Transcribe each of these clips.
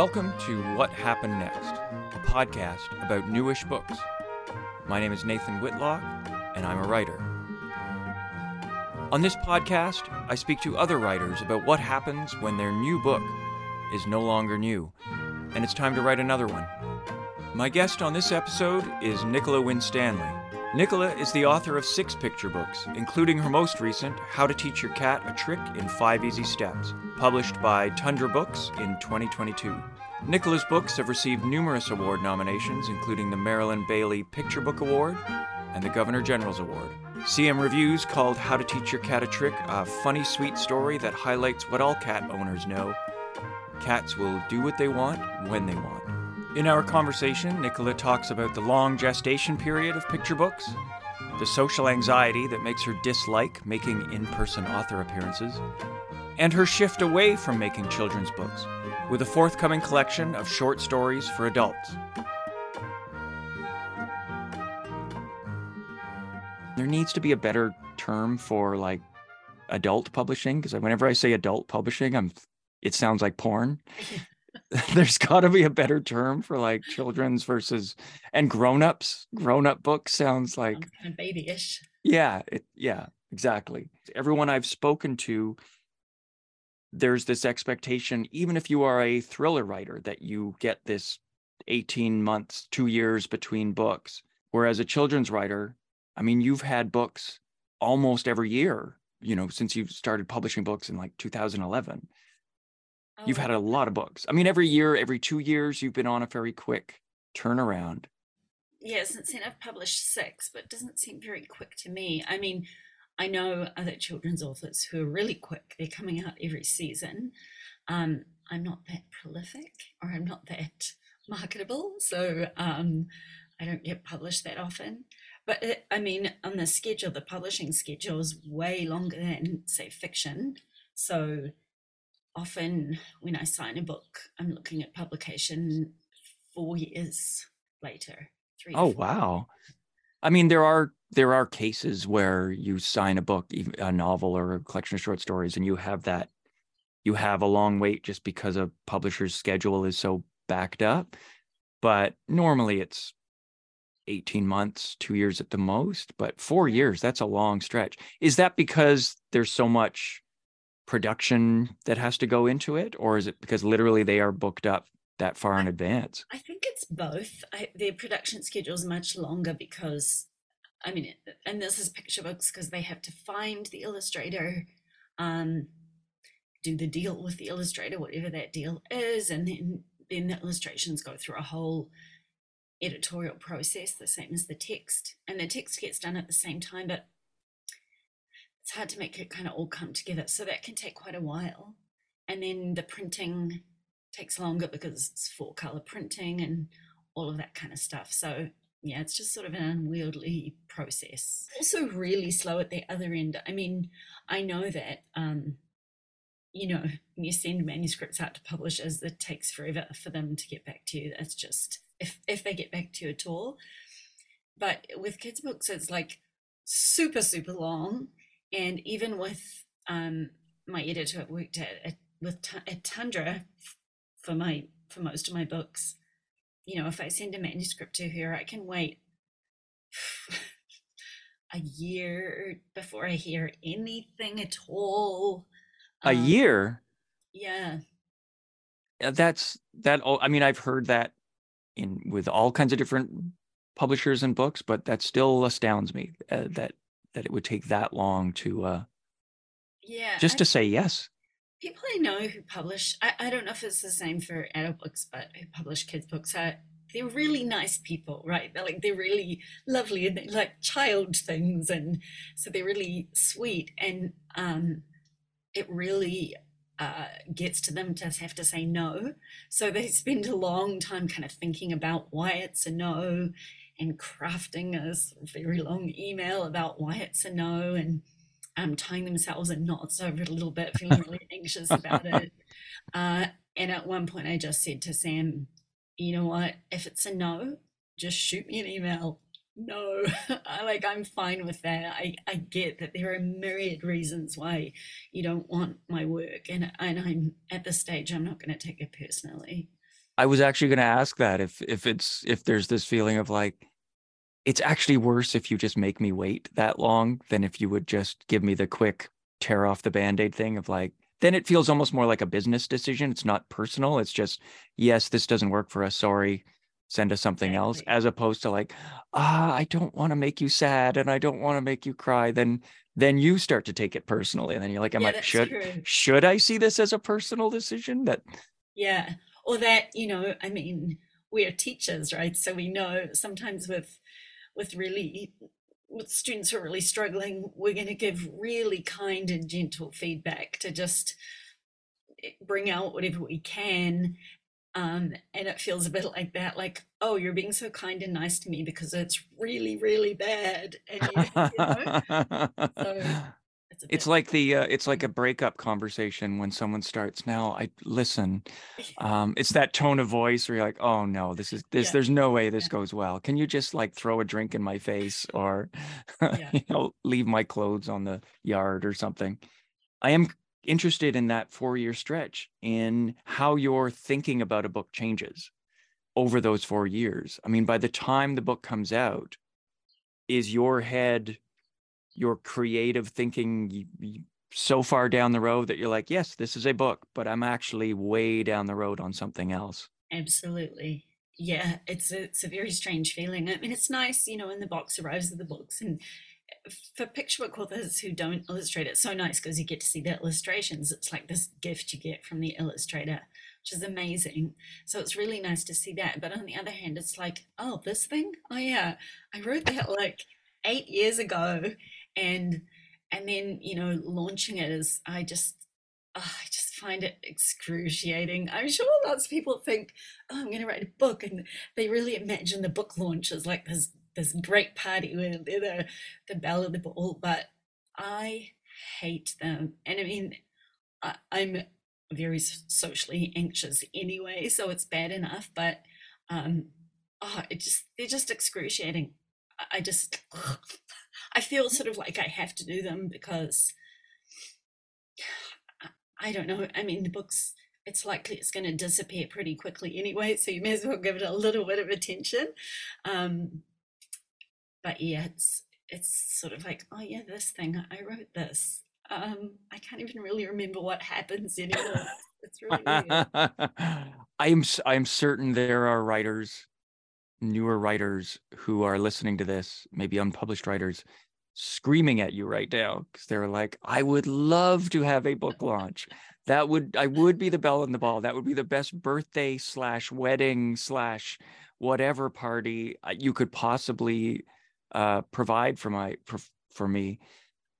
Welcome to What Happened Next, a podcast about newish books. My name is Nathan Whitlock, and I'm a writer. On this podcast, I speak to other writers about what happens when their new book is no longer new, and it's time to write another one. My guest on this episode is Nicola Winstanley. Nicola is the author of six picture books, including her most recent, How to Teach Your Cat a Trick in Five Easy Steps, published by Tundra Books in 2022. Nicola's books have received numerous award nominations, including the Marilyn Baillie Picture Book Award and the Governor General's Award. CM Reviews called How to Teach Your Cat a Trick a funny, sweet story that highlights what all cat owners know cats will do what they want when they want. In our conversation, Nicola talks about the long gestation period of picture books, the social anxiety that makes her dislike making in person author appearances, and her shift away from making children's books with a forthcoming collection of short stories for adults. There needs to be a better term for like adult publishing because whenever I say adult publishing, I'm it sounds like porn. there's got to be a better term for like children's versus and grown-ups grown-up books sounds like kind of babyish yeah it, yeah exactly everyone i've spoken to there's this expectation even if you are a thriller writer that you get this 18 months 2 years between books whereas a children's writer i mean you've had books almost every year you know since you've started publishing books in like 2011 You've Oh, had a lot of books. I mean, every year, every two years, you've been on a very quick turnaround. yeah since then i've published six but it doesn't seem very quick to me i mean i know other children's authors who are really quick they're coming out every season um, i'm not that prolific or i'm not that marketable so um, i don't get published that often but it, i mean on the schedule the publishing schedule is way longer than say fiction so often when I sign a book, I'm looking at publication four years later. Three. Oh, wow. I mean, there are there are cases where you sign a book, a novel or a collection of short stories, and you have that you have a long wait just because a publisher's schedule is so backed up. But normally it's 18 months, two years at the most, but four years, that's a long stretch. Is that because there's so much production that has to go into it? Or is it because literally they are booked up that far in advance? I think it's both. I, their production schedule is much longer because, I mean, and this is picture books because they have to find the illustrator, um, do the deal with the illustrator, whatever that deal is, and then then the illustrations go through a whole editorial process, the same as the text, and the text gets done at the same time, but it's hard to make it kind of all come together. So that can take quite a while, and then the printing takes longer because it's full color printing and all of that kind of stuff. So yeah, it's just sort of an unwieldy process. Also really slow at the other end. I mean, I know that um, you know, when you send manuscripts out to publishers, it takes forever for them to get back to you. That's just if if they get back to you at all. But with kids' books, it's like super, super long. And even with um, my editor, worked at, at with at Tundra for my for most of my books. You know, if I send a manuscript to her, I can wait a year before I hear anything at all. A Um, year? Yeah. That's that. I mean, I've heard that in with all kinds of different publishers and books, but that still astounds me uh, that that it would take that long to uh, Yeah. just I- to say yes. People I know who publish, I, I don't know if it's the same for adult books, but who publish kids' books are they're really nice people, right? They're like they're really lovely and they like child things, and so they're really sweet, and um, it really uh, gets to them to have to say no. So they spend a long time kind of thinking about why it's a no, and crafting a very long email about why it's a no, and um, tying themselves in knots over it a little bit, feeling really anxious about it. Uh, and at one point, I just said to Sam, "You know what? If it's a no, just shoot me an email. No, I like I'm fine with that. I I get that there are myriad reasons why you don't want my work, and and I'm at this stage, I'm not going to take it personally. I was actually going to ask that if if it's if there's this feeling of like it's actually worse if you just make me wait that long than if you would just give me the quick tear off the band-aid thing of like then it feels almost more like a business decision. It's not personal. It's just, yes, this doesn't work for us. Sorry. Send us something exactly. else, as opposed to like, ah, I don't want to make you sad and I don't want to make you cry. Then then you start to take it personally. And then you're like, am yeah, I should true. should I see this as a personal decision? That yeah. Or that, you know, I mean, we're teachers, right? So we know sometimes with with really with students who are really struggling, we're going to give really kind and gentle feedback to just eh, bring out whatever we can. Um, and it feels a bit like that, like, oh, you're being so kind and nice to me because it's really, really bad. And you, you know? so it's like the uh, it's like a breakup conversation when someone starts now i listen um it's that tone of voice where you're like oh no this is this yeah. there's no way this yeah. goes well can you just like throw a drink in my face or yeah. you know leave my clothes on the yard or something i am interested in that four year stretch in how your thinking about a book changes over those four years i mean by the time the book comes out is your head your creative thinking so far down the road that you're like, yes, this is a book, but I'm actually way down the road on something else. Absolutely. Yeah, it's a, it's a very strange feeling. I mean, it's nice, you know, when the box arrives with the books and eh, for picture book authors who don't illustrate, it's so nice because you get to see the illustrations. It's like this gift you get from the illustrator, which is amazing. So it's really nice to see that. But on the other hand, it's like, oh, this thing? Oh, yeah, I wrote that like eight years ago and and then you know launching it is i just oh, i just find it excruciating. I'm sure lots of people think oh i'm going to write a book and they really imagine the book launch as like this this great party where they're the, the belle of the ball but i hate them. And i mean I, i'm very socially anxious anyway so it's bad enough but um oh it just they're just excruciating. I just I feel sort of like I have to do them because I don't know. I mean, the book's it's likely it's going to disappear pretty quickly anyway, so you may as well give it a little bit of attention. Um, but yeah, it's it's sort of like, oh yeah, this thing I wrote this. Um, I can't even really remember what happens anymore. it's really weird. I'm I'm certain there are writers newer writers who are listening to this, maybe unpublished writers, screaming at you right now because they're like, I would love to have a book launch. That would I would be the belle in the ball. That would be the best birthday slash wedding slash whatever party uh, you could possibly uh, provide for my for, for me.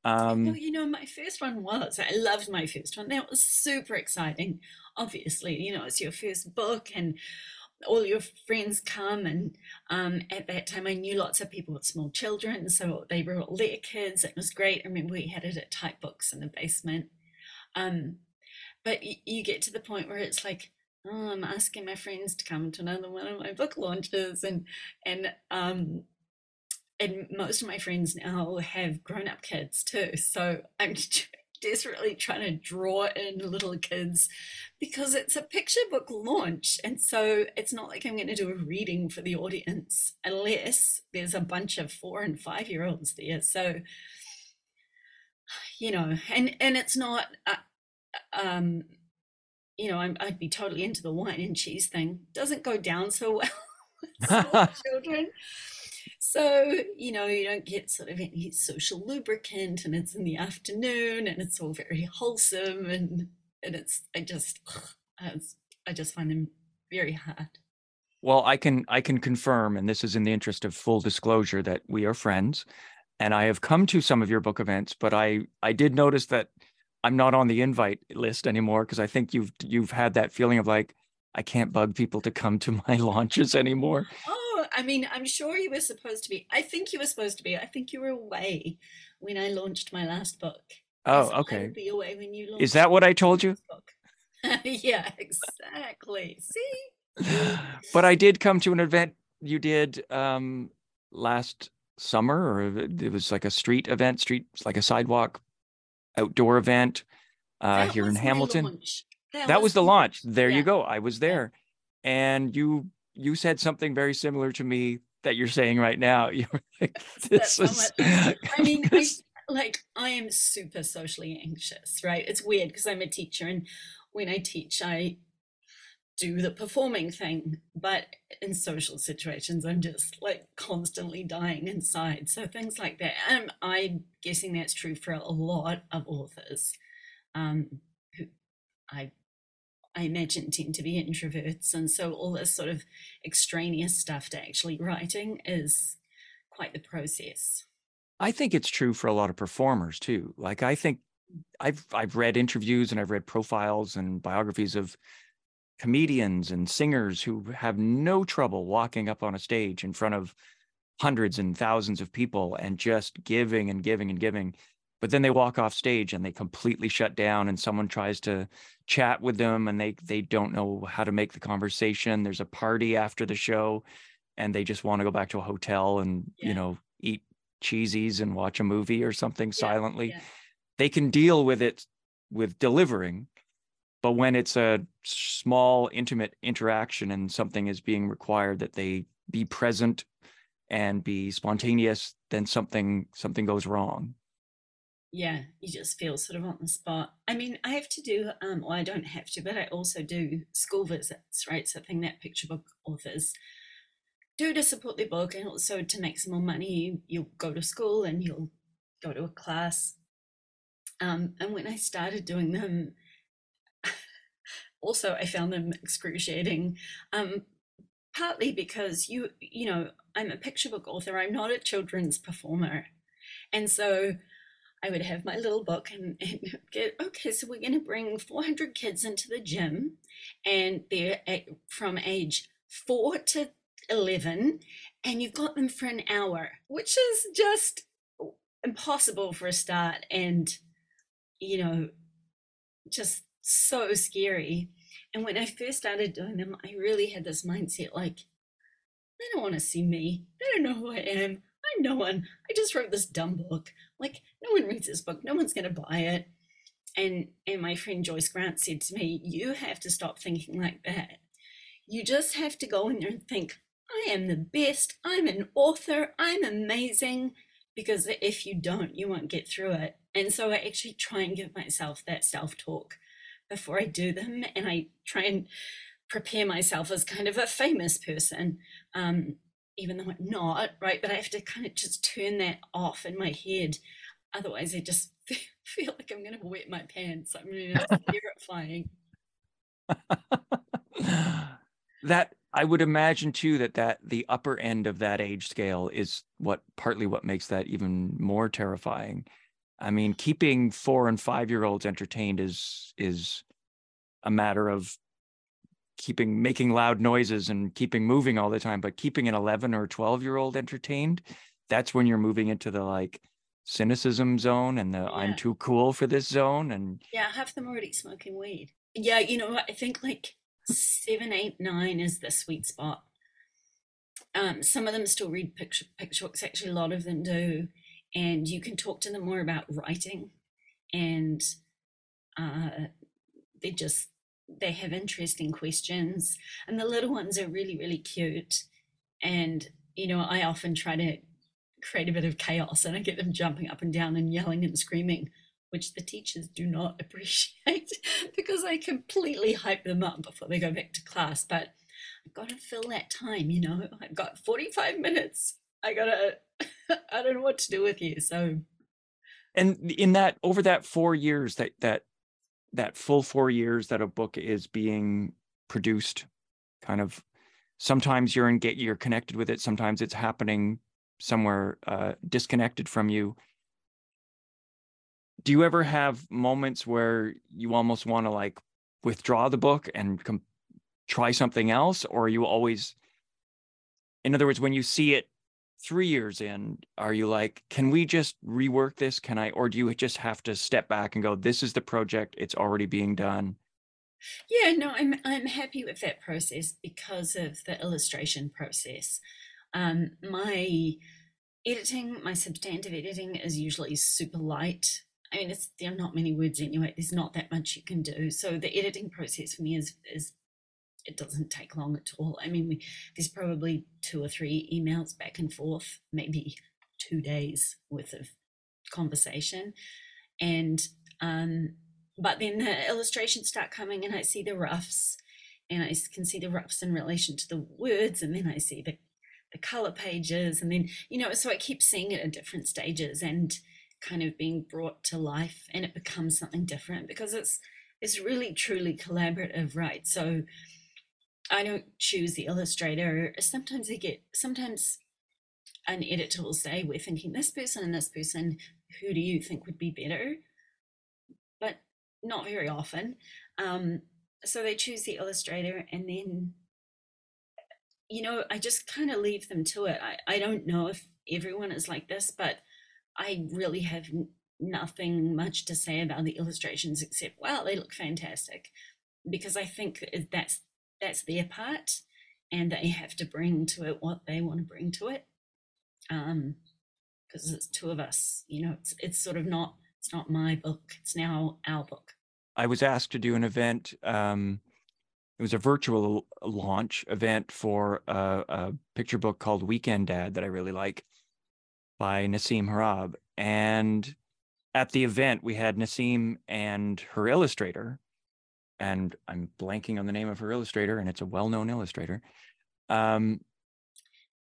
Um, well, you know, my first one was I loved my first one. That was super exciting. Obviously, you know, it's your first book, and all your friends come and um, at that time i knew lots of people with small children so they brought all their kids it was great. I remember we had it at Type Books in the basement. Um, but y- you get to the point where it's like oh i'm asking my friends to come to another one of my book launches and and um and most of my friends now have grown up kids too so i'm desperately trying to draw in little kids because it's a picture book launch. And so it's not like I'm going to do a reading for the audience unless there's a bunch of four and five year olds there. So, you know, and, and it's not, uh, um, you know, i would be totally into the wine and cheese thing. Doesn't go down so well with small children. So, you know, you don't get sort of any social lubricant and it's in the afternoon and it's all very wholesome and and it's I just I just find them very hard. Well, I can I can confirm, and this is in the interest of full disclosure, that we are friends, and I have come to some of your book events, but I I did notice that I'm not on the invite list anymore because I think you've you've had that feeling of like I can't bug people to come to my launches anymore. Oh, I mean, I'm sure you were supposed to be. I think you were supposed to be. I think you were away when I launched my last book. Oh, okay. Be away when you Is that what I told you? yeah, exactly. See. but I did come to an event you did um last summer, or it was like a street event, street like a sidewalk outdoor event uh, here in Hamilton. That, that was, was, the launch. There yeah. you go. I was there. and you you said something very similar to me that you're saying right now. You were like, this was, I mean, I, like I am super socially anxious, right? It's weird because I'm a teacher, and when I teach, I do the performing thing, but in social situations, I'm just like constantly dying inside. So things like that. Um, I'm guessing that's true for a lot of authors um, who I I imagine tend to be introverts. And so all this sort of extraneous stuff to actually writing is quite the process. I think it's true for a lot of performers too. Like I think. I've I've read interviews and I've read profiles and biographies of comedians and singers who have no trouble walking up on a stage in front of hundreds and thousands of people and just giving and giving and giving but then they walk off stage and they completely shut down and someone tries to chat with them and they they don't know how to make the conversation there's a party after the show and they just want to go back to a hotel and yeah. you know eat cheesies and watch a movie or something yeah. silently yeah. they can deal with it with delivering but when it's a small intimate interaction and something is being required that they be present and be spontaneous then something something goes wrong yeah, you just feel sort of on the spot. I mean, I have to do, um, well, I don't have to, but I also do school visits, right? Something that picture book authors do to support their book and also to make some more money. You'll go to school and you'll go to a class. Um, and when I started doing them, also I found them excruciating. Um, partly because you, you know, I'm a picture book author. I'm not a children's performer, and so I would have my little book and, and get, okay, so we're going to bring 400 kids into the gym and they're at, from age four to 11 and you've got them for an hour, which is just impossible for a start and, you know, just so scary. And when I first started doing them, I really had this mindset like, they don't want to see me. They don't know who I am. I'm no one. I just wrote this dumb book. Like, no one reads this book. No one's going to buy it. And and my friend Joyce Grant said to me, "You have to stop thinking like that. You just have to go in there and think, I am the best. I'm an author. I'm amazing." Because if you don't, you won't get through it. And so I actually try and give myself that self talk before I do them, and I try and prepare myself as kind of a famous person. Um, even though I'm not, right? But I have to kind of just turn that off in my head. Otherwise, I just feel like I'm going to wet my pants. I mean, it's terrifying. that I would imagine too that that the upper end of that age scale is what partly what makes that even more terrifying. I mean, keeping four and five year olds entertained is is a matter of keeping making loud noises and keeping moving all the time but keeping an 11 or 12 year old entertained that's when you're moving into the like cynicism zone and the yeah. i'm too cool for this zone and yeah half them already smoking weed. Yeah you know i think like seven eight nine is the sweet spot. Um, some of them still read picture picture books. Actually a lot of them do. And you can talk to them more about writing. And uh, they just they have interesting questions and the little ones are really really cute. And you know i often try to create a bit of chaos and i get them jumping up and down and yelling and screaming which the teachers do not appreciate because i completely hype them up before they go back to class. But i've got to fill that time you know? I've got 45 minutes. I gotta i don't know what to do with you so and in that over that four years that that that full four years that a book is being produced kind of sometimes you're in get you're connected with it sometimes it's happening somewhere uh, disconnected from you. Do you ever have moments where you almost want to like withdraw the book and com- try something else or you always in other words when you see it three years in are you like can we just rework this? Can i or do you just have to step back and go this is the project. It's already being done yeah no i'm i'm happy with that process because of the illustration process. Um my editing my substantive editing is usually super light. I mean it's there are not many words anyway there's not that much you can do. So the editing process for me is is it doesn't take long at all. I mean, we, there's probably two or three emails back and forth, maybe two days worth of conversation, and um, but then the illustrations start coming, and I see the roughs, and I can see the roughs in relation to the words, and then I see the the color pages, and then you know, so I keep seeing it at different stages and kind of being brought to life, and it becomes something different because it's it's really truly collaborative, right? So I don't choose the illustrator. Sometimes they get, sometimes an editor will say, We're thinking this person and this person. Who do you think would be better? But not very often. Um, so they choose the illustrator and then, you know, I just kind of leave them to it. I, I don't know if everyone is like this, but I really have nothing much to say about the illustrations except, wow, they look fantastic. Because I think that's that's their part and they have to bring to it what they want to bring to it. Um because it's two of us you know it's it's sort of not it's not my book it's now our book. I was asked to do an event um it was a virtual launch event for a, a picture book called weekend dad that i really like by Naseem Hrab. And at the event we had Naseem and her illustrator and I'm blanking on the name of her illustrator, and it's a well-known illustrator. Um,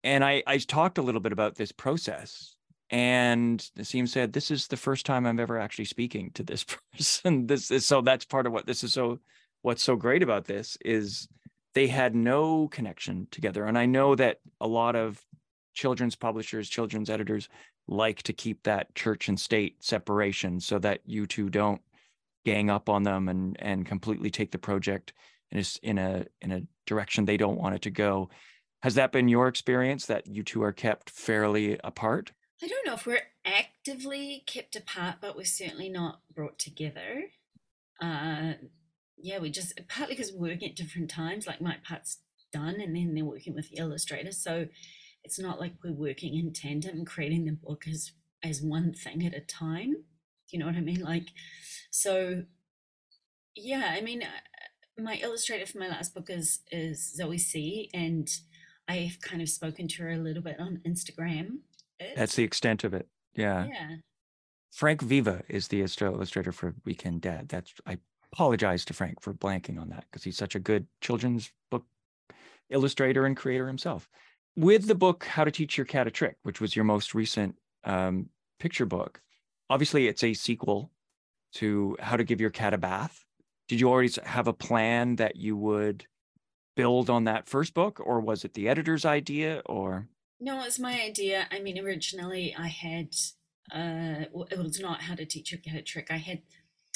and I, I talked a little bit about this process, and Naseem said, "This is the first time I'm ever actually speaking to this person. this is so that's part of what this is so. What's so great about this is they had no connection together, and I know that a lot of children's publishers, children's editors like to keep that church and state separation so that you two don't gang up on them and and completely take the project in a, in a in a direction they don't want it to go. Has that been your experience that you two are kept fairly apart? I don't know if we're actively kept apart, but we're certainly not brought together. Uh, yeah, we just partly because we're working at different times. Like my part's done, and then they're working with the illustrator, so it's not like we're working in tandem, creating the book as as one thing at a time. You know what I mean? Like, so yeah, I mean, uh, my illustrator for my last book is is Zoe Si, and I've kind of spoken to her a little bit on Instagram. That's the extent of it. Yeah. Yeah. Frank Viva is the illustrator for Weekend Dad. That's I apologize to Frank for blanking on that because he's such a good children's book illustrator and creator himself. With the book How to Teach Your Cat a Trick, which was your most recent um, picture book, obviously it's a sequel to how to give your cat a bath. Did you already have a plan that you would build on that first book or was it the editor's idea or? No it's my idea. I mean originally i had uh it was not how to teach your cat a trick. I had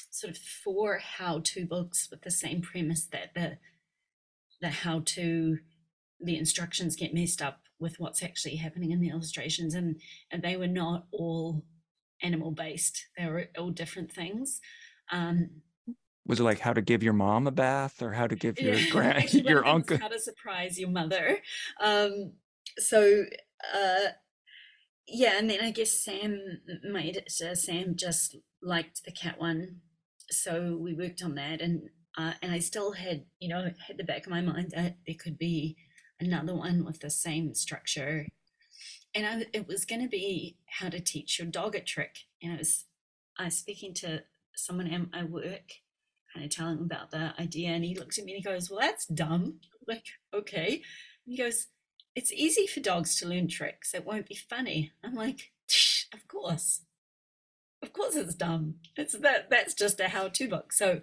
sort of four how-to books with the same premise that the the how to the instructions get messed up with what's actually happening in the illustrations and and they were not all animal based. They were all different things. Um, was it like how to give your mom a bath or how to give your yeah, grand your uncle how to surprise your mother um, so uh, yeah and then i guess sam my editor sam just liked the cat one so we worked on that and uh, and i still had you know had the back of my mind that there could be another one with the same structure and I, it was going to be how to teach your dog a trick. And I was, I was speaking to someone at my work, kind of telling him about the idea, and he looks at me and he goes, "Well, that's dumb." I'm like, okay. And he goes, "It's easy for dogs to learn tricks. It won't be funny." I'm like, "Of course, of course, it's dumb. It's that. That's just a how-to book." So,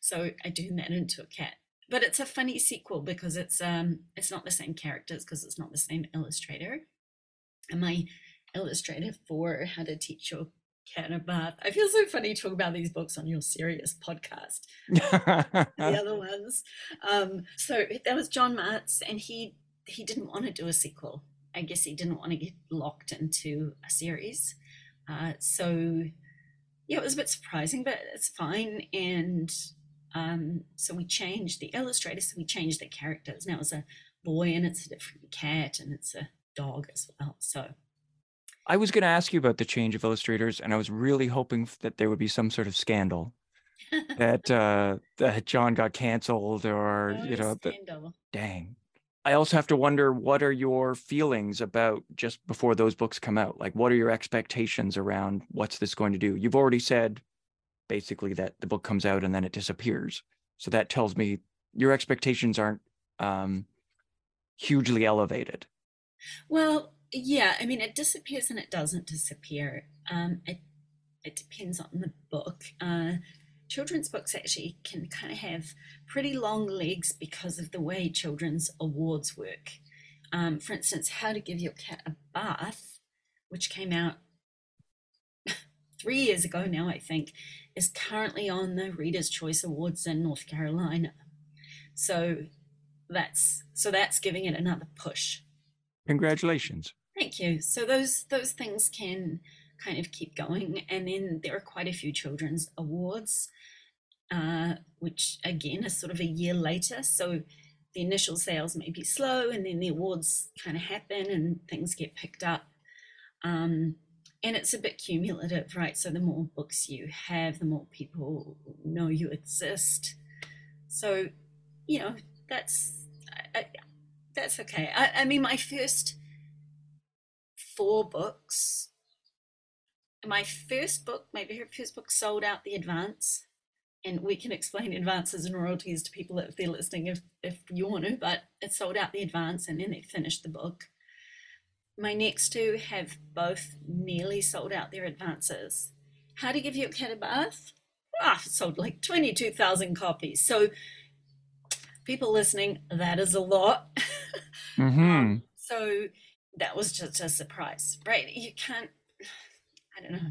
so I turned that into a cat but it's a funny sequel because it's um it's not the same characters because it's not the same illustrator my illustrator for how to teach your cat a bath. I feel so funny talk about these books on your serious podcast. the other ones. Um, so that was John Martz, and he he didn't want to do a sequel. I guess he didn't want to get locked into a series. Uh, so yeah, it was a bit surprising, but it's fine. And um, so we changed the illustrator, so we changed the characters. Now it's a boy and it's a different cat, and it's a dog as well. So I was going to ask you about the change of illustrators, and I was really hoping that there would be some sort of scandal that uh, that John got canceled or Oh, you know the, dang. I also have to wonder what are your feelings about just before those books come out? Like what are your expectations around what's this going to do? You've already said basically that the book comes out and then it disappears. So that tells me your expectations aren't um, hugely elevated. Well, yeah, I mean, it disappears and it doesn't disappear. Um, it it depends on the book. Uh, children's books actually can kind of have pretty long legs because of the way children's awards work. Um, for instance, How to Give Your Cat a Bath, which came out three years ago now, I think, is currently on the Reader's Choice Awards in North Carolina. So that's so that's giving it another push. Congratulations. Thank you. So those those things can kind of keep going, and then there are quite a few children's awards, uh, which again is sort of a year later. So the initial sales may be slow, and then the awards kind of happen, and things get picked up. Um, and it's a bit cumulative, right? So the more books you have, the more people know you exist. So, you know, that's that's okay. I, I mean, my first four books. My first book, my very first book, sold out the advance, and we can explain advances and royalties to people if they're listening, if if you want to. But it sold out the advance, and then they finished the book. My next two have both nearly sold out their advances. How to Give Your Cat a Bath? Ah, it sold like 22,000 copies. So, people listening, that is a lot. hmm Um, so, that was just a surprise, right? You can't, I don't know.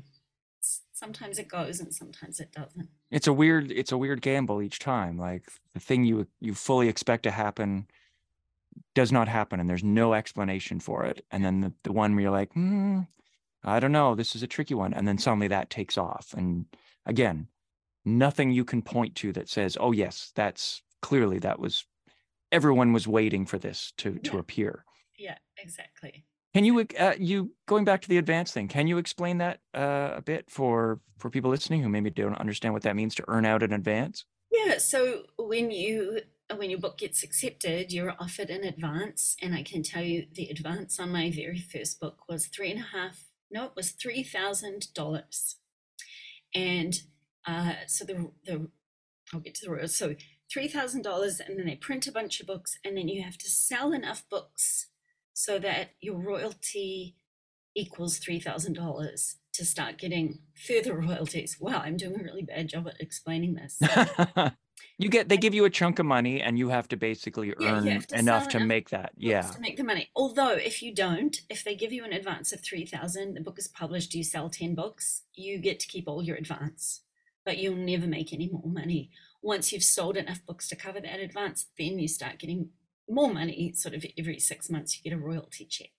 Sometimes it goes and sometimes it doesn't. It's a weird it's a weird gamble each time. Like the thing you you fully expect to happen does not happen and there's no explanation for it. And then the, the one where you're like, hmm, I don't know, this is a tricky one. And then suddenly that takes off. And again, nothing you can point to that says, oh yes, that's clearly that was everyone was waiting for this to to appear. Yeah, exactly. Can you uh, you going back to the advance thing? Can you explain that uh, a bit for for people listening who maybe don't understand what that means to earn out in advance? Yeah, so when you when your book gets accepted, you're offered an advance, and I can tell you the advance on my very first book was three and a half. No, it was three thousand dollars, and uh, so the the I'll get to the royals. So three thousand dollars, and then they print a bunch of books, and then you have to sell enough books so that your royalty equals three thousand dollars to start getting further royalties. Wow, I'm doing a really bad job at explaining this. you get they give you a chunk of money and you have to basically Yeah, earn to enough to enough make that. Yeah. to make the money. Although if you don't, if they give you an advance of three thousand, the book is published, you sell ten books, you get to keep all your advance, but you'll never make any more money. Once you've sold enough books to cover that advance, then you start getting more money. Sort of every six months, you get a royalty check.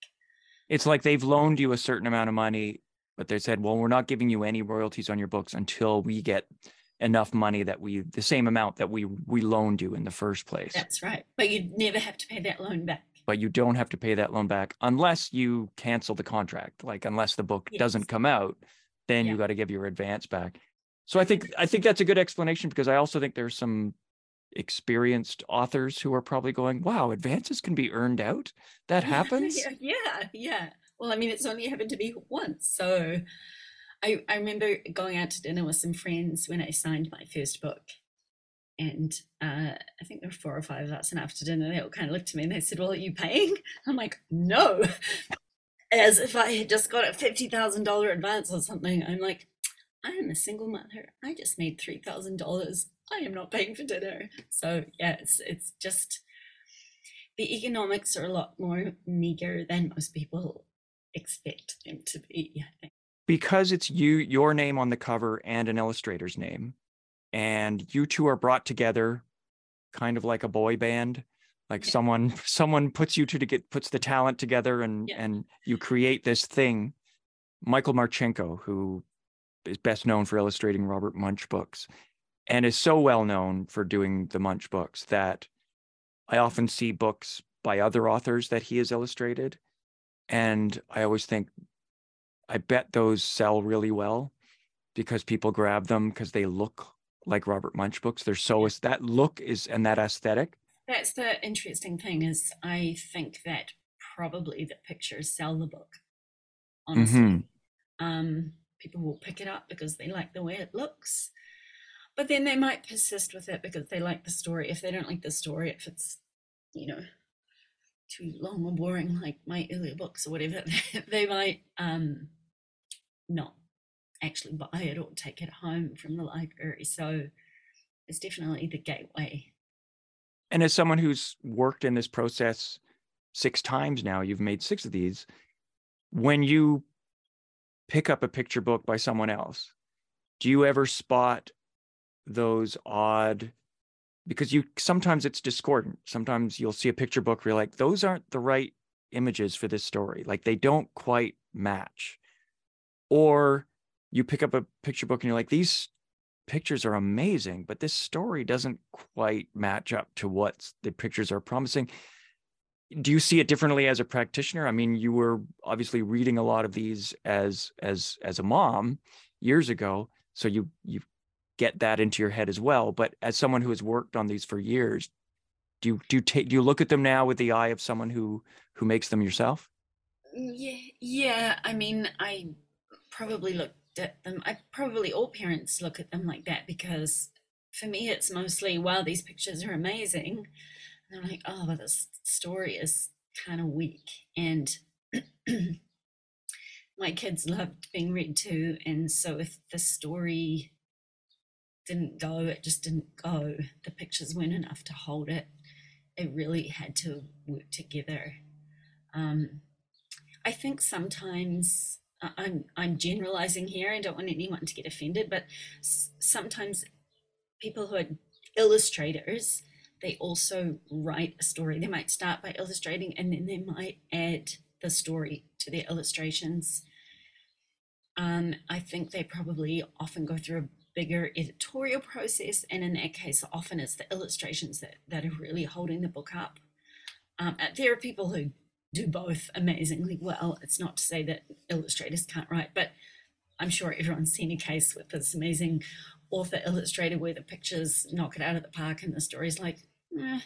It's like they've loaned you a certain amount of money, but they said, "Well, we're not giving you any royalties on your books until we get enough money that we the same amount that we we loaned you in the first place." That's right. But you'd never have to pay that loan back. but you don't have to pay that loan back unless you cancel the contract. Like unless the book doesn't come out, then Yeah. you got to give your advance back. So I think I think that's a good explanation because I also think there's some experienced authors who are probably going, "Wow, advances can be earned out. That happens." yeah, yeah. Well, I mean, it's only happened to me once. So I, I remember going out to dinner with some friends when I signed my first book. And uh, I think there were four or five of us. And after dinner, they all kind of looked at me and they said, Well, are you paying? I'm like, No. As if I had just got a $50,000 advance or something. I'm like, I am a single mother. I just made $3,000. I am not paying for dinner. So, yeah, it's, it's just the economics are a lot more meager than most people expect them to be. I think. because it's you your name on the cover and an illustrator's name and you two are brought together kind of like a boy band like Yeah. someone someone puts you two to get puts the talent together and Yeah. and you create this thing Michael Martchenko who is best known for illustrating Robert Munsch books and is so well known for doing the Munsch books that i often see books by other authors that he has illustrated and i always think I bet those sell really well because people grab them because they look like Robert Munsch books. They're so that look is and that aesthetic. That's the interesting thing is I think that probably the pictures sell the book. Honestly, mm-hmm. um, people will pick it up because they like the way it looks, but then they might persist with it because they like the story. If they don't like the story, if it's you know too long or boring like my earlier books or whatever, they might um, not actually buy it or take it home from the library. So it's definitely the gateway. And as someone who's worked in this process six times now, you've made six of these. When you pick up a picture book by someone else, do you ever spot those odd because you sometimes it's discordant. Sometimes you'll see a picture book where you're like, those aren't the right images for this story. Like they don't quite match. Or you pick up a picture book and you're like, these pictures are amazing, but this story doesn't quite match up to what the pictures are promising. Do you see it differently as a practitioner? I mean, you were obviously reading a lot of these as as as a mom years ago, so you you get that into your head as well. But as someone who has worked on these for years, do you do you take do you look at them now with the eye of someone who who makes them yourself? Mm, yeah, yeah. I mean, I probably looked at them. I probably all parents look at them like that because for me, it's mostly wow, these pictures are amazing. And I'm like, oh, but this story is kind of weak. And my kids loved being read to, and so if the story didn't go, it just didn't go. The pictures weren't enough to hold it. It really had to work together. Um, I think sometimes I'm I'm generalizing here. I don't want anyone to get offended, but sometimes people who are illustrators they also write a story. They might start by illustrating and then they might add the story to their illustrations. Um, I think they probably often go through a bigger editorial process, and in that case, often it's the illustrations that, that are really holding the book up. Um, uh, there are people who do both amazingly well. It's not to say that illustrators can't write, but I'm sure everyone's seen a case with this amazing author illustrator where the pictures knock it out of the park and the story's like, eh.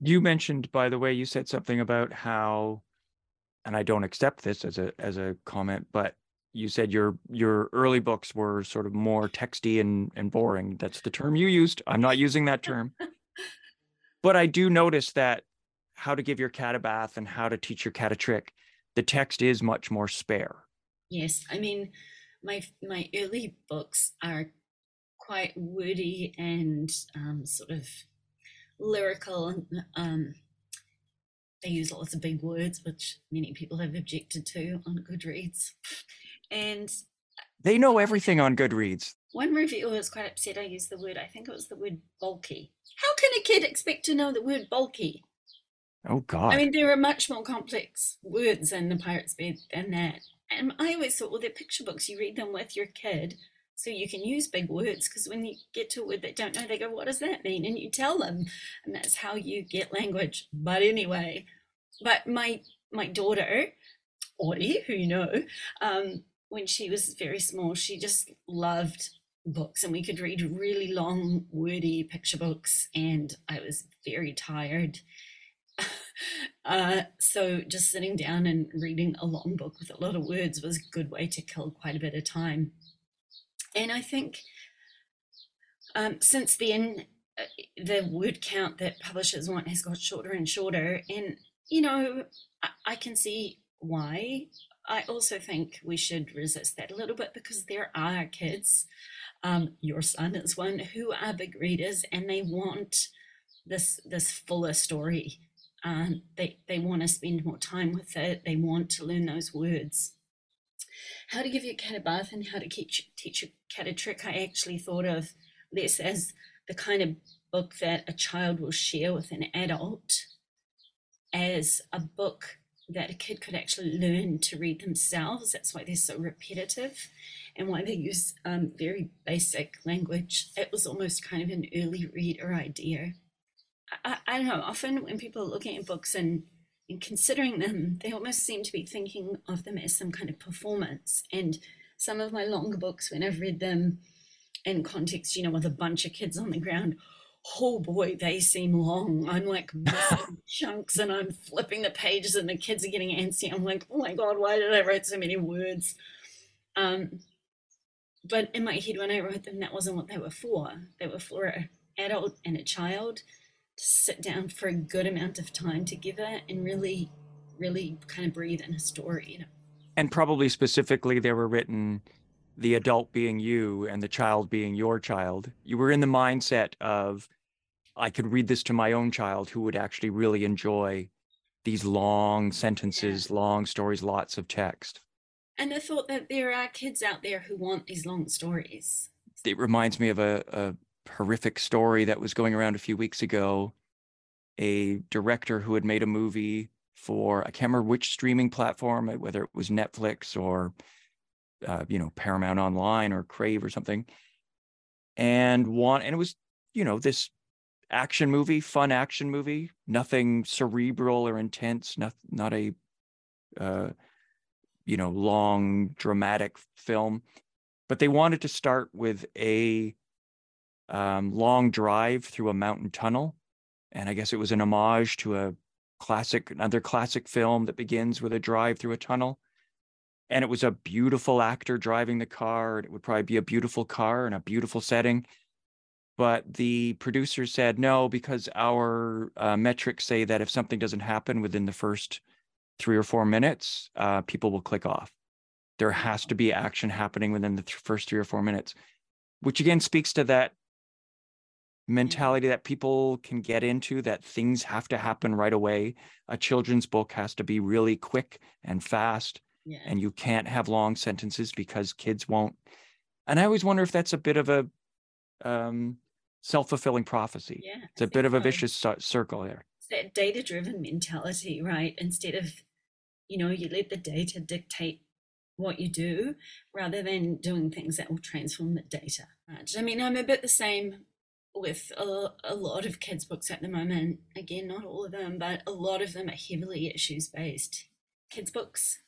You mentioned, by the way, you said something about how, and I don't accept this as a as a comment, but you said your your early books were sort of more texty and and boring. That's the term you used. I'm not using that term. but I do notice that how to give your cat a bath and how to teach your cat a trick, the text is much more spare. Yes, I mean, my my early books are quite woody and um, sort of lyrical. Um, they use lots of big words, which many people have objected to on Goodreads. And they know everything on Goodreads. One reviewer was quite upset I used the word, I think it was the word bulky. How can a kid expect to know the word bulky? Oh God! I mean, there are much more complex words in the Pirate's Bed than that. And I always thought, well, they're picture books. You read them with your kid, so you can use big words. Because when you get to a word they don't know, they go, "What does that mean?" And you tell them, and that's how you get language. But anyway, but my my daughter, Audie, who you know, um, when she was very small, she just loved books and we could read really long wordy picture books and i was very tired uh, so just sitting down and reading a long book with a lot of words was a good way to kill quite a bit of time. And I think um, since then, uh, the word count that publishers want has got shorter and shorter. And, you know, I, I can see why. I also think we should resist that a little bit because there are kids, um, your son is one, who are big readers and they want this this fuller story um, they, they want to spend more time with it. They want to learn those words. How to give your cat a bath and how to teach, teach your cat a trick. I actually thought of this as the kind of book that a child will share with an adult as a book that a kid could actually learn to read themselves. That's why they're so repetitive and why they use um, very basic language. It was almost kind of an early reader idea. I, I don't know, often when people are looking at books and, and considering them, they almost seem to be thinking of them as some kind of performance. And some of my longer books, when I've read them, in context, you know, with a bunch of kids on the ground, oh boy, they seem long. I'm like chunks and I'm flipping the pages and the kids are getting antsy. I'm like, oh my God, why did I write so many words? Um, but in my head, when I wrote them, that wasn't what they were for. They were for an adult and a child to sit down for a good amount of time together and really, really kind of breathe in a story, you know. And probably specifically, they were written the adult being you and the child being your child. You were in the mindset of, I could read this to my own child who would actually really enjoy these long sentences, yeah. long stories, lots of text. And the thought that there are kids out there who want these long stories. It reminds me of a, a horrific story that was going around a few weeks ago. A director who had made a movie for I can't remember which streaming platform, whether it was Netflix or uh, you know Paramount Online or Crave or something, and want and it was you know this action movie, fun action movie, nothing cerebral or intense, not not a uh, you know long dramatic film, but they wanted to start with a um, long drive through a mountain tunnel, and I guess it was an homage to a classic another classic film that begins with a drive through a tunnel. And it was a beautiful actor driving the car and it would probably be a beautiful car and a beautiful setting. But the producer said no because our uh, metrics say that if something doesn't happen within the first three or four minutes uh, people will click off. There has to be action happening within the th- first three or four minutes which again speaks to that mentality that people can get into that things have to happen right away. A children's book has to be really quick and fast yeah. and you can't have long sentences because kids won't. And i always wonder if that's a bit of a um, self-fulfilling prophecy. Yeah, it's a bit of a vicious circle there it's that data-driven mentality right? Instead of you know you let the data dictate what you do rather than doing things that will transform the data right? i mean i'm a bit the same with a, a lot of kids books at the moment again not all of them but a lot of them are heavily issues based kids books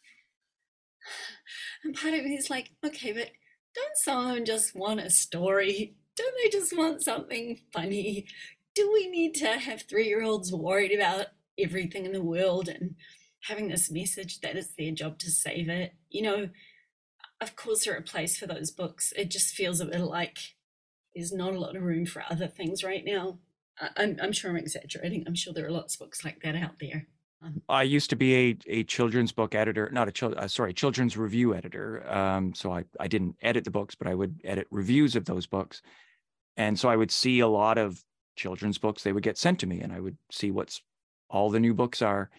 and part of me is like, okay, but don't someone just want a story? Don't they just want something funny? Do we need to have three year olds worried about everything in the world and having this message that it's their job to save it? You know, of course, there are a place for those books. It just feels a bit like there's not a lot of room for other things right now. I'm, I'm sure I'm exaggerating. I'm sure there are lots of books like that out there. I used to be a, a children's book editor, not a child, uh, sorry, children's review editor. Um, so I, I didn't edit the books, but I would edit reviews of those books. And so I would see a lot of children's books. They would get sent to me and I would see what's all the new books are.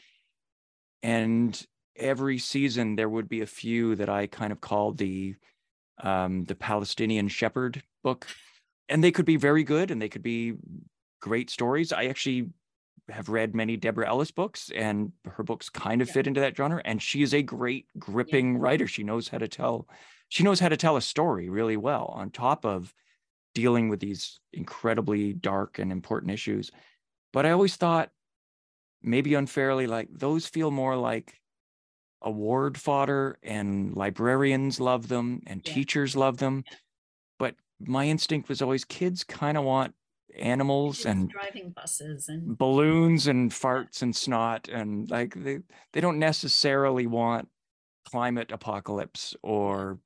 And every season there would be a few that I kind of called the um, the Palestinian Shepherd book. And they could be very good and they could be great stories. I actually have read many Deborah Ellis books, and her books kind of yeah. fit into that genre. And she is a great, gripping yeah. writer. She knows how to tell, she knows how to tell a story really well. On top of dealing with these incredibly dark and important issues, but I always thought, maybe unfairly, like those feel more like award fodder, and librarians love them, and yeah. teachers love them. My instinct was always kids kind of want animals and driving buses and balloons and farts and snot and like they they don't necessarily want climate apocalypse or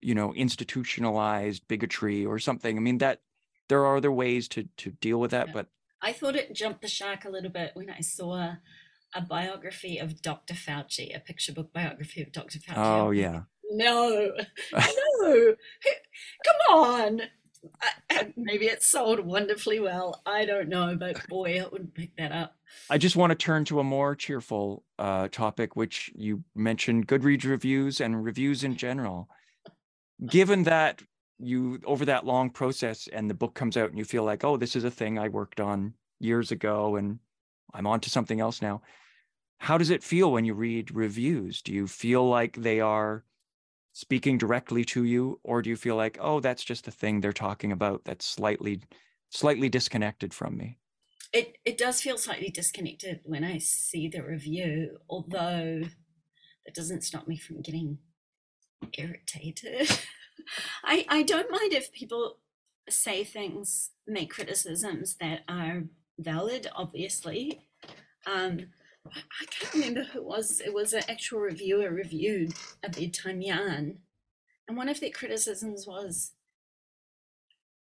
you know institutionalized bigotry or something i mean that there are other ways to to deal with that yeah. but i thought it jumped the shark a little bit when i saw a biography of dr fauci a picture book biography of dr fauci oh yeah no no come on maybe it sold wonderfully well. I don't know, but boy, I wouldn't pick that up. I just want to turn to a more cheerful uh, topic, which you mentioned Goodreads reviews and reviews in general. Given that you, over that long process, and the book comes out and you feel like, oh, this is a thing I worked on years ago and I'm on to something else now. How does it feel when you read reviews? Do you feel like they are speaking directly to you or do you feel like oh that's just the thing they're talking about that's slightly slightly disconnected from me it it does feel slightly disconnected when i see the review although that doesn't stop me from getting irritated i i don't mind if people say things, make criticisms that are valid, obviously. Um, I can't remember who it was. It was an actual reviewer reviewed a bedtime yarn, and one of their criticisms was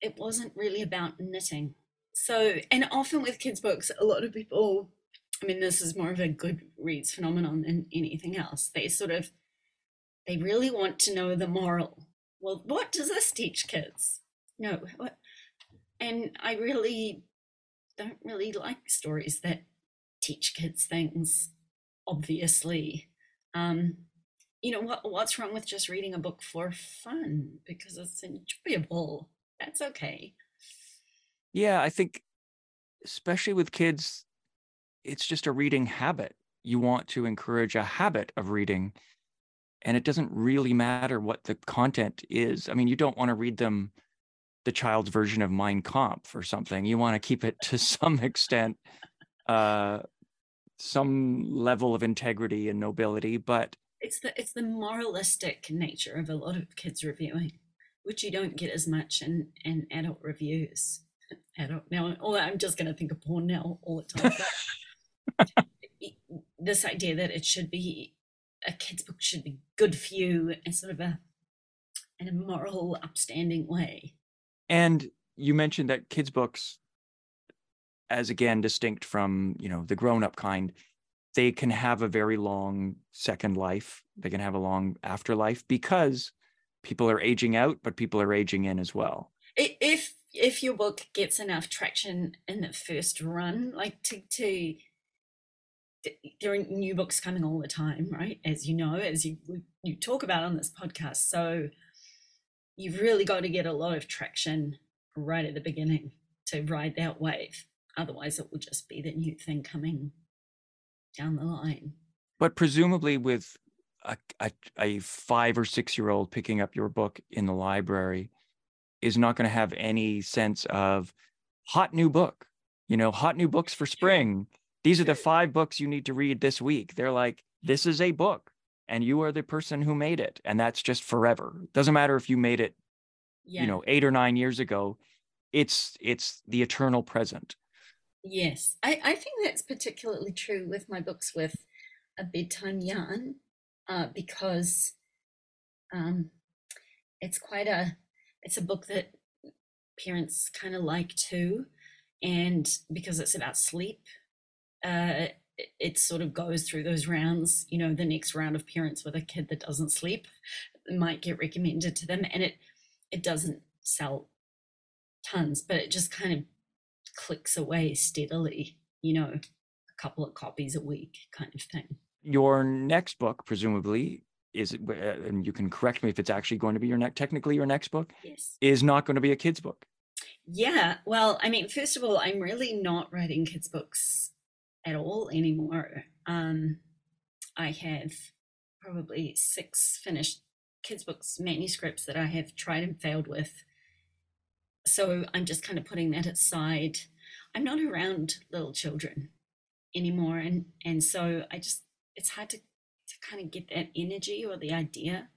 it wasn't really about knitting. So, and often with kids' books, a lot of people, I mean, this is more of a good reads phenomenon than anything else. They sort of, they really want to know the moral. Well, what does this teach kids? No, what? And I really don't really like stories that teach kids things, obviously. Um, you know, what, what's wrong with just reading a book for fun because it's enjoyable? That's okay. Yeah, I think, especially with kids, it's just a reading habit. You want to encourage a habit of reading, and it doesn't really matter what the content is. I mean, you don't want to read them the child's version of Mein Kampf or something. You want to keep it to some extent uh, some level of integrity and nobility, but it's the it's the moralistic nature of a lot of kids reviewing, which you don't get as much in in adult reviews. Adult now, or I'm just going to think of porn now all the time. this idea that it should be a kid's book should be good for you in sort of a in a moral, upstanding way. And you mentioned that kids' books as again distinct from you know the grown-up kind they can have a very long second life. They can have a long afterlife because people are aging out but people are aging in as well. If if your book gets enough traction in the first run like to to there are new books coming all the time right? As you know as you you talk about on this podcast. So you've really got to get a lot of traction right at the beginning to ride that wave Otherwise, it will just be the new thing coming down the line. But presumably, with a, a, a five or six year old picking up your book in the library, is not going to have any sense of hot new book, you know, hot new books for spring. These are the five books you need to read this week. They're like, this is a book and you are the person who made it. And that's just forever. Doesn't matter if you made it, yeah. you know, eight or nine years ago. It's it's the eternal present. Yes, I, I think that's particularly true with my books with a bedtime yarn uh, because um, it's quite a it's a book that parents kind of like too, and because it's about sleep, uh, it, it sort of goes through those rounds. You know, the next round of parents with a kid that doesn't sleep might get recommended to them, and it it doesn't sell tons, but it just kind of clicks away steadily, you know, a couple of copies a week kind of thing. Your next book, presumably, is uh, and you can correct me if it's actually going to be your next technically your next book yes. is not going to be a kids book. Yeah well i mean first of all i'm really not writing kids books at all anymore. Um i have probably six finished kids books manuscripts that i have tried and failed with so I'm just kind of putting that aside. I'm not around little children anymore, and and so I just it's hard to to kind of get that energy or the idea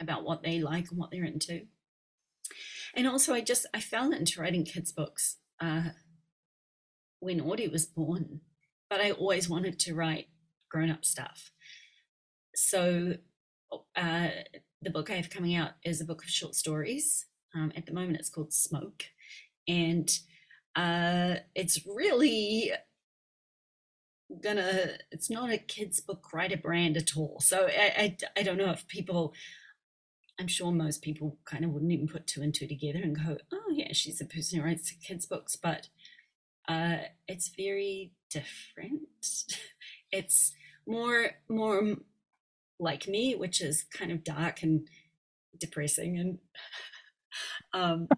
about what they like and what they're into. And also, I just I fell into writing kids books uh, when Audie was born, but I always wanted to write grown up stuff. So uh, the book I have coming out is a book of short stories um, at the moment, it's called Smoke, and uh, it's really gonna. It's not a kids' book writer brand at all. So I, I, I don't know if people. I'm sure most people kind of wouldn't even put two and two together and go, "Oh yeah, she's a person who writes kids' books," but uh, it's very different. it's more more like me, which is kind of dark and depressing and um,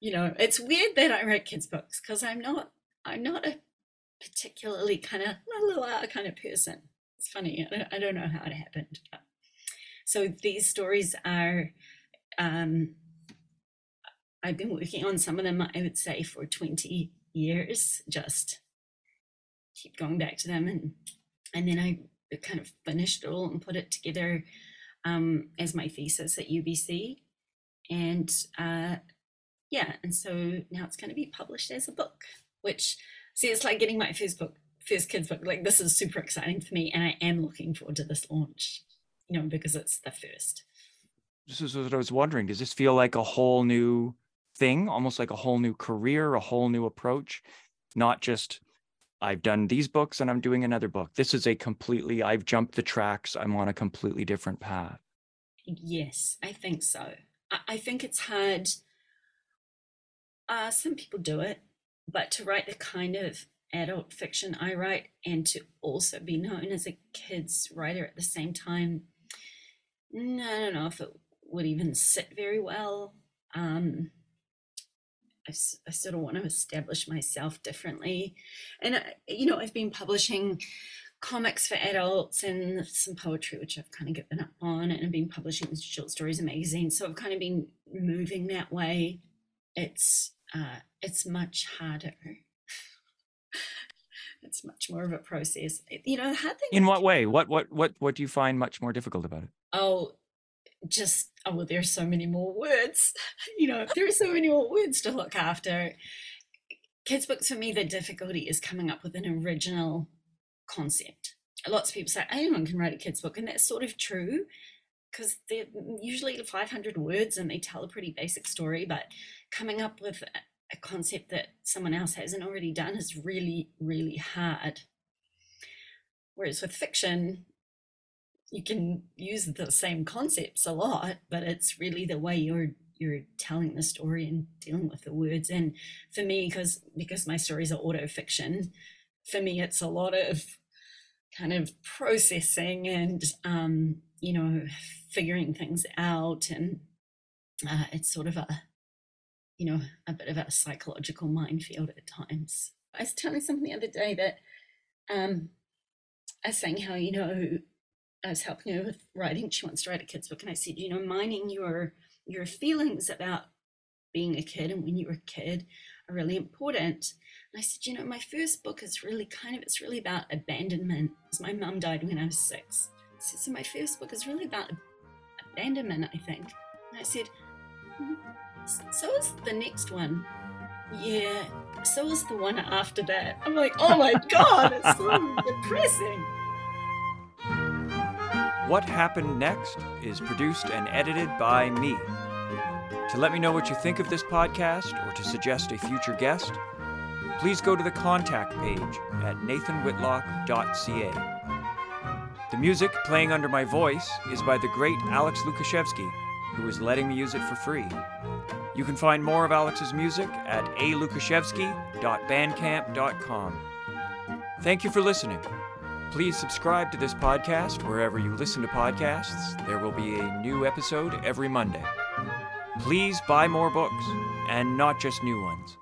you know, it's weird that I write kids books because I'm not I'm not a particularly kind of la la la kind of person. It's funny. I don't, I don't know how it happened. But. So these stories are. Um, I've been working on some of them. I would say for twenty years. Just keep going back to them, and and then I kind of finished it all and put it together um, as my thesis at UBC and uh, yeah, and so now it's going to be published as a book, which see, it's like getting my first book, first kids book. Like this is super exciting for me, and I am looking forward to this launch. You know, because it's the first. This is what I was wondering. Does this feel like a whole new thing, almost like a whole new career, a whole new approach? Not just I've done these books and I'm doing another book. This is a completely, I've jumped the tracks. I'm on a completely different path. Yes, I think so. I, think it's hard. Uh, some people do it, but to write the kind of adult fiction I write and to also be known as a kids writer at the same time, I don't know if it would even sit very well. Um, I, I sort of want to establish myself differently. And, I, you know, I've been publishing comics for adults and some poetry, which I've kind of given up on, and I've been publishing short stories in magazines. So I've kind of been moving that way. It's uh, it's much harder. it's much more of a process. You know, hard thing. In what way? What what what what do you find much more difficult about it? Oh, just oh well, there are so many more words. you know, there are so many more words to look after. Kids books for me, the difficulty is coming up with an original concept. Lots of people say anyone can write a kids book, and that's sort of true because they're mm, usually 500 words and they tell a pretty basic story. But coming up with a concept that someone else hasn't already done is really, really hard. Whereas with fiction, you can use the same concepts a lot, but it's really the way you're you're telling the story and dealing with the words. And for me, because because my stories are auto fiction, for me it's a lot of kind of processing and um, you know figuring things out, and uh, it's sort of a you know a bit of a psychological minefield at times. I was telling someone the other day that um, I was saying how you know I was helping her with writing. She wants to write a kid's book, and I said, you know, mining your your feelings about being a kid and when you were a kid really important. And I said, you know, my first book is really kind of it's really about abandonment. Because my mum died when I was six. I said, so my first book is really about abandonment, I think. And I said, mm, so is the next one. Yeah, so is the one after that. I'm like, oh my god, it's so depressing. What Happened Next is produced and edited by me. To let me know what you think of this podcast or to suggest a future guest, please go to the contact page at nathanwhitlock.ca. The music playing under my voice is by the great Alex Lukashevsky, who is letting me use it for free. You can find more of Alex's music at alukashevsky.bandcamp.com. Thank you for listening. Please subscribe to this podcast wherever you listen to podcasts. There will be a new episode every Monday. Please buy more books, and not just new ones.